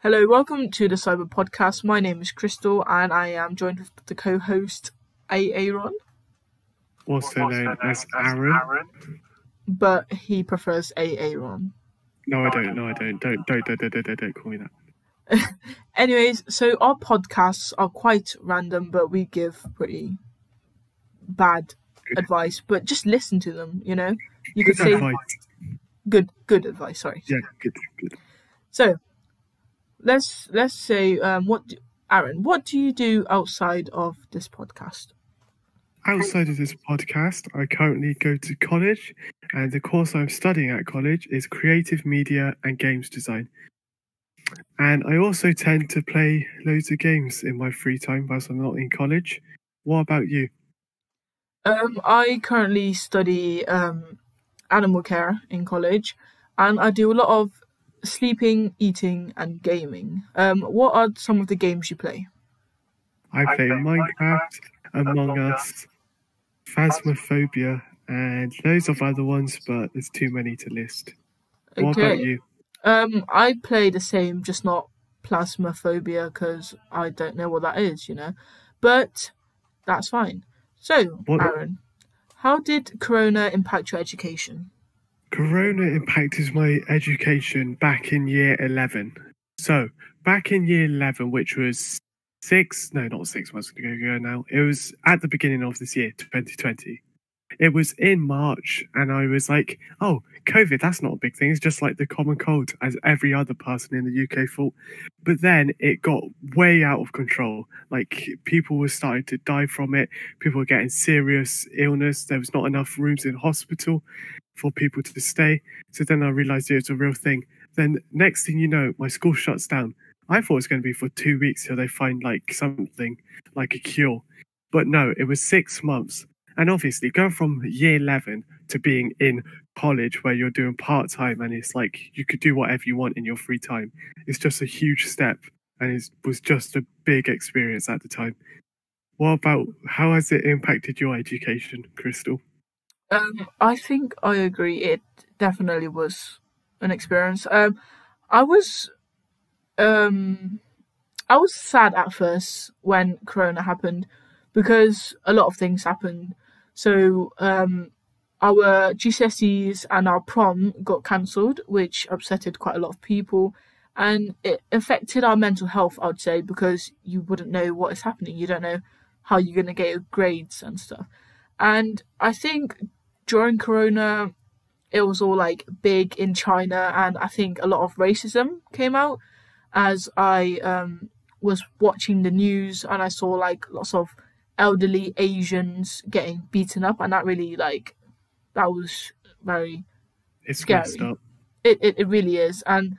Hello, welcome to the Cyber Podcast. My name is Crystal, and I am joined with the co-host Aaron, also known as Aaron. but he prefers Aaron. No, I don't. No, I don't. Don't, don't, don't, don't, don't, don't, call me that. Anyways, so our podcasts are quite random, but we give pretty bad advice. But just listen to them. You know, you Good could say good, good advice. Sorry. Yeah, good, good. So let's let's say, um, what do, Aaron? What do you do outside of this podcast? Outside of this podcast, I currently go to college, and the course I'm studying at college is creative media and games design. And I also tend to play loads of games in my free time whilst I'm not in college. What about you? Um, I currently study um, animal care in college, and I do a lot of sleeping, eating, and gaming. Um, what are some of the games you play? I play Minecraft, Among Us, Phasmophobia, and loads of other ones, but there's too many to list. What about you? Um, I play the same, just not plasmaphobia because I don't know what that is, you know. But that's fine. So, What- Aaron, how did Corona impact your education? Corona impacted my education back in year 11. So, back in year 11, which was six, no, not six months ago now, it was at the beginning of this year, 2020. It was in March, and I was like, oh, COVID, that's not a big thing. It's just like the common cold, as every other person in the UK thought. But then it got way out of control. Like, people were starting to die from it, people were getting serious illness. There was not enough rooms in hospital for people to stay. So then I realized it was a real thing. Then next thing you know, my school shuts down. I thought it was going to be for two weeks till they find like something like a cure. But no, it was six months. And obviously, going from year 11 to being in college where you're doing part time and it's like you could do whatever you want in your free time, it's just a huge step. And it was just a big experience at the time. What about how has it impacted your education, Crystal? Um, I think I agree. It definitely was an experience. Um, I was, um, I was sad at first when Corona happened because a lot of things happened. So, um, our GCSEs and our prom got cancelled, which upsetted quite a lot of people, and it affected our mental health. I'd say because you wouldn't know what is happening. You don't know how you're gonna get your grades and stuff. And I think during Corona, it was all like big in China, and I think a lot of racism came out as I um, was watching the news and I saw like lots of elderly Asians getting beaten up, and that really like that was very It's Scary. it, it, it really is. And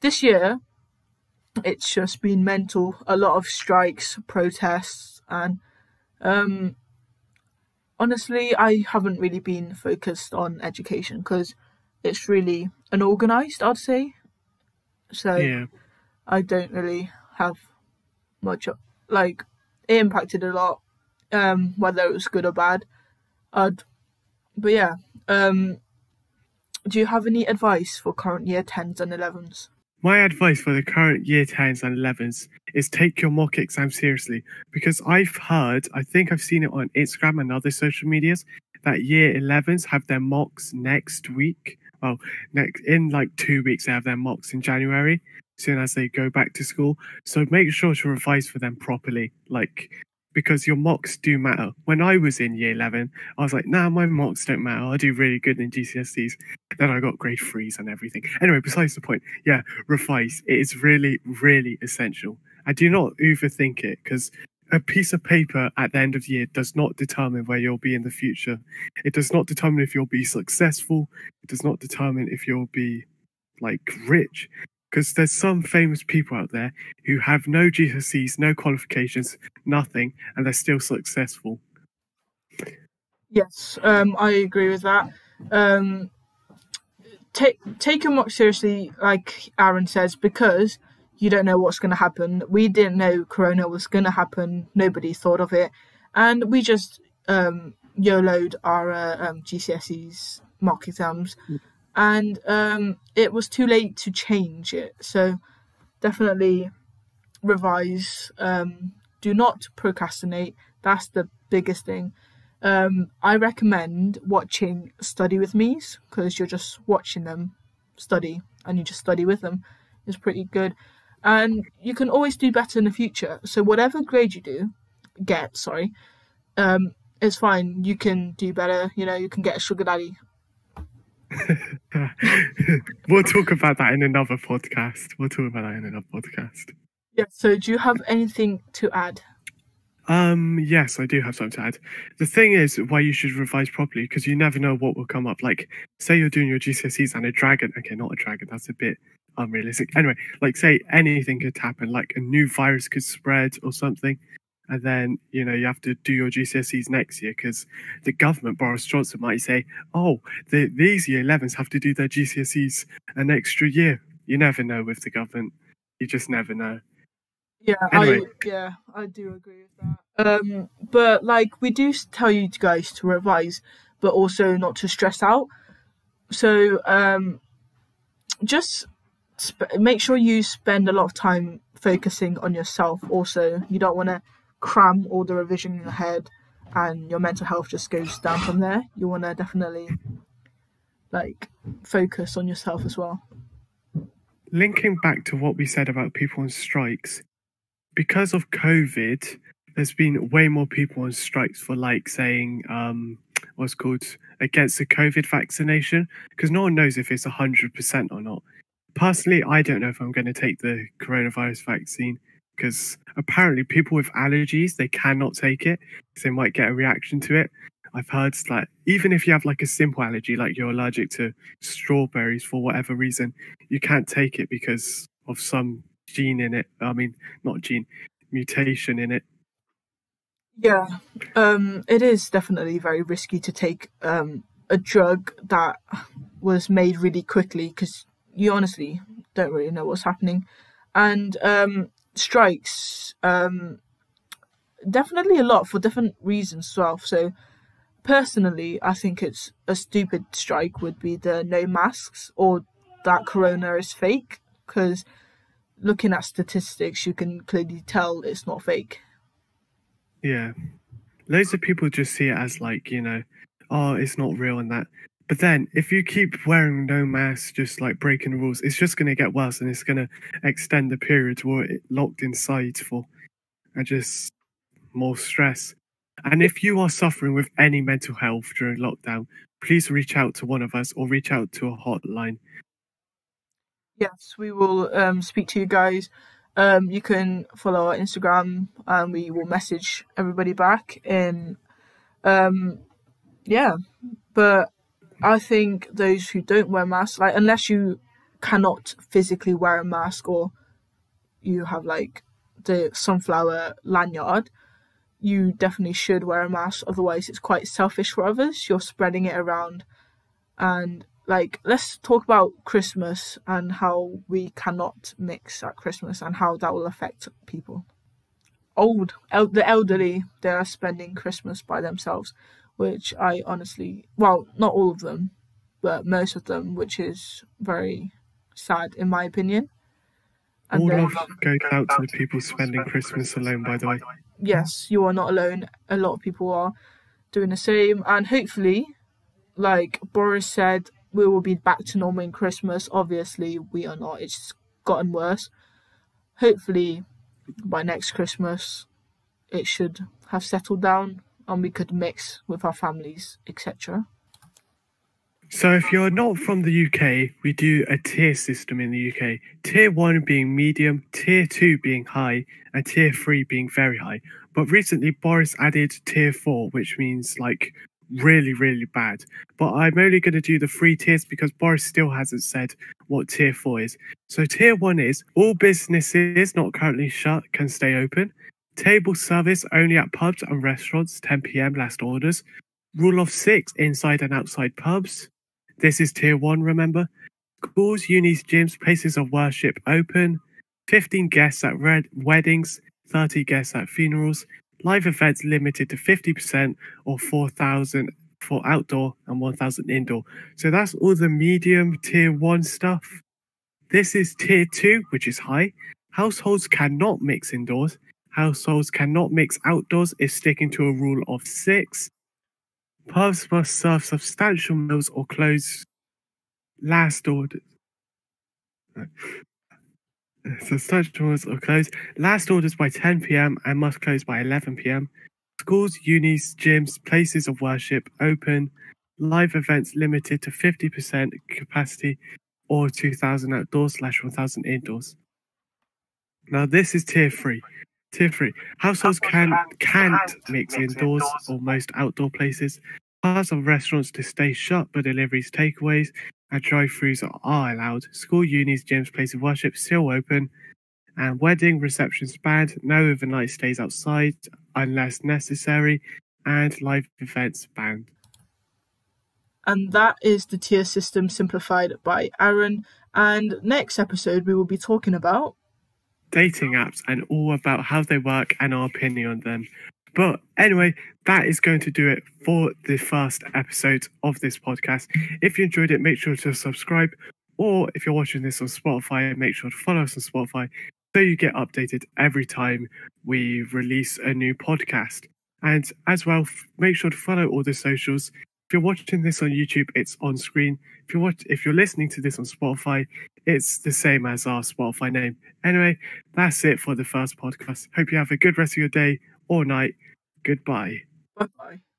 this year, it's just been mental. A lot of strikes, protests, and um, honestly, I haven't really been focused on education because it's really unorganized, I'd say. So Yeah. I don't really have much like it impacted a lot, um, whether it was good or bad. I'd, but yeah, um, do you have any advice for current year tens and elevens? My advice for the current year 10s and 11s is take your mock exam seriously because I've heard, I think I've seen it on Instagram and other social medias, that year 11s have their mocks next week. Well, next in like two weeks, they have their mocks in January, soon as they go back to school. So make sure to revise for them properly, like because your mocks do matter. When I was in year 11, I was like, nah, my mocks don't matter. I do really good in GCSEs. Then I got grade threes and everything. Anyway, besides the point, yeah, revise. It is really, really essential. I do not overthink it because a piece of paper at the end of the year does not determine where you'll be in the future. It does not determine if you'll be successful. It does not determine if you'll be like rich. Because there's some famous people out there who have no GCSEs, no qualifications, nothing, and they're still successful. Yes, um, I agree with that. Um, take take your mock seriously, like Aaron says, because you don't know what's going to happen. We didn't know Corona was going to happen. Nobody thought of it, and we just um, YOLO'd our uh, um, GCSEs mock exams, and um, it was too late to change it. So definitely revise. Um, do not procrastinate. That's the biggest thing. Um, I recommend watching Study with Me's because you're just watching them study and you just study with them. It's pretty good. And you can always do better in the future. So whatever grade you do, get, sorry, um, it's fine. You can do better. You know, you can get a sugar daddy. we'll talk about that in another podcast. We'll talk about that in another podcast. Yeah. So, do you have anything to add? Um, yes, I do have something to add. The thing is, why you should revise properly because you never know what will come up. Like, say you're doing your GCSEs and a dragon. Okay, not a dragon. That's a bit unrealistic. Anyway, like, say anything could happen. Like a new virus could spread or something and then you know you have to do your GCSEs next year because the government, Boris Johnson, might say, "Oh, the, these year 11s have to do their GCSEs an extra year." You never know with the government; you just never know. Yeah, anyway. I, yeah, I do agree with that. Um, but like we do tell you guys to revise, but also not to stress out. So um, just sp- make sure you spend a lot of time focusing on yourself. Also, you don't want to cram all the revision in your head and your mental health just goes down from there. You want to definitely like focus on yourself as well. Linking back to what we said about people on strikes, because of COVID, there's been way more people on strikes for like saying um what's called against the COVID vaccination because no one knows if it's hundred percent or not. Personally, I don't know if I'm going to take the coronavirus vaccine because apparently people with allergies they cannot take it they might get a reaction to it. I've heard like even if you have like a simple allergy, like you're allergic to strawberries for whatever reason, you can't take it because of some gene in it. I mean, not gene, mutation in it. Yeah, um, it is definitely very risky to take um, a drug that was made really quickly because you honestly don't really know what's happening. And um, strikes um, definitely a lot for different reasons as well. So personally, I think it's a stupid strike would be the no masks or that corona is fake because looking at statistics, you can clearly tell it's not fake. Yeah. Loads of people just see it as like, you know, oh, it's not real and that. But then, if you keep wearing no mask, just like breaking the rules, it's just going to get worse and it's going to extend the period where it locked inside for and just more stress. And if you are suffering with any mental health during lockdown, please reach out to one of us or reach out to a hotline. Yes, we will um, speak to you guys. Um, you can follow our Instagram and we will message everybody back. And um, yeah, but I think those who don't wear masks, like unless you cannot physically wear a mask or you have like the sunflower lanyard, you definitely should wear a mask. Otherwise, it's quite selfish for others. You're spreading it around. And like, let's talk about Christmas and how we cannot mix at Christmas and how that will affect people. Old, el- the elderly, they are spending Christmas by themselves which I honestly, well, not all of them, but most of them, which is very sad in my opinion. And all then, love goes out to the people spending Christmas alone, by the way. Yes, you are not alone. A lot of people are doing the same, and hopefully, like Boris said, we will be back to normal in Christmas. Obviously, we are not. It's gotten worse. Hopefully, by next Christmas, it should have settled down and we could mix with our families, etc. So, if you're not from the UK, we do a tier system in the UK. Tier 1 being medium, Tier 2 being high, and Tier 3 being very high. But recently, Boris added Tier 4, which means like really, really bad. But I'm only going to do the three tiers because Boris still hasn't said what Tier 4 is. So, Tier 1 is all businesses not currently shut can stay open. Table service only at pubs and restaurants, 10 pm last orders. Rule of six inside and outside pubs. This is tier one, remember? Schools, unis, gyms, places of worship open. 15 guests at red weddings, 30 guests at funerals. Live events limited to 50% or 4,000 for outdoor and 1,000 indoor. So that's all the medium tier one stuff. This is tier two, which is high. Households cannot mix indoors. Households cannot mix outdoors if sticking to a rule of six. Pubs must serve substantial meals or close last orders. Substantial meals or close last orders by 10 p.m. and must close by 11 p.m. Schools, unis, gyms, places of worship open. Live events limited to 50% capacity or 2,000 outdoors slash 1,000 indoors. Now this is tier three. Tier three. Households can can't mix indoors or most outdoor places. Parts of restaurants to stay shut, but deliveries, takeaways, and drive-throughs are allowed. School, unis, gyms, places of worship still open. And wedding receptions banned. No overnight stays outside unless necessary. And live events banned. And that is the tier system simplified by Aaron. And next episode, we will be talking about dating apps and all about how they work and our opinion on them. But anyway, that is going to do it for the first episode of this podcast. If you enjoyed it, make sure to subscribe. Or if you're watching this on Spotify, make sure to follow us on Spotify so you get updated every time we release a new podcast. And as well, make sure to follow all the socials. If you're watching this on YouTube, it's on screen. If you're watch- if you're listening to this on Spotify, it's the same as our Spotify name. Anyway, that's it for the first podcast. Hope you have a good rest of your day or night. Goodbye. Bye bye.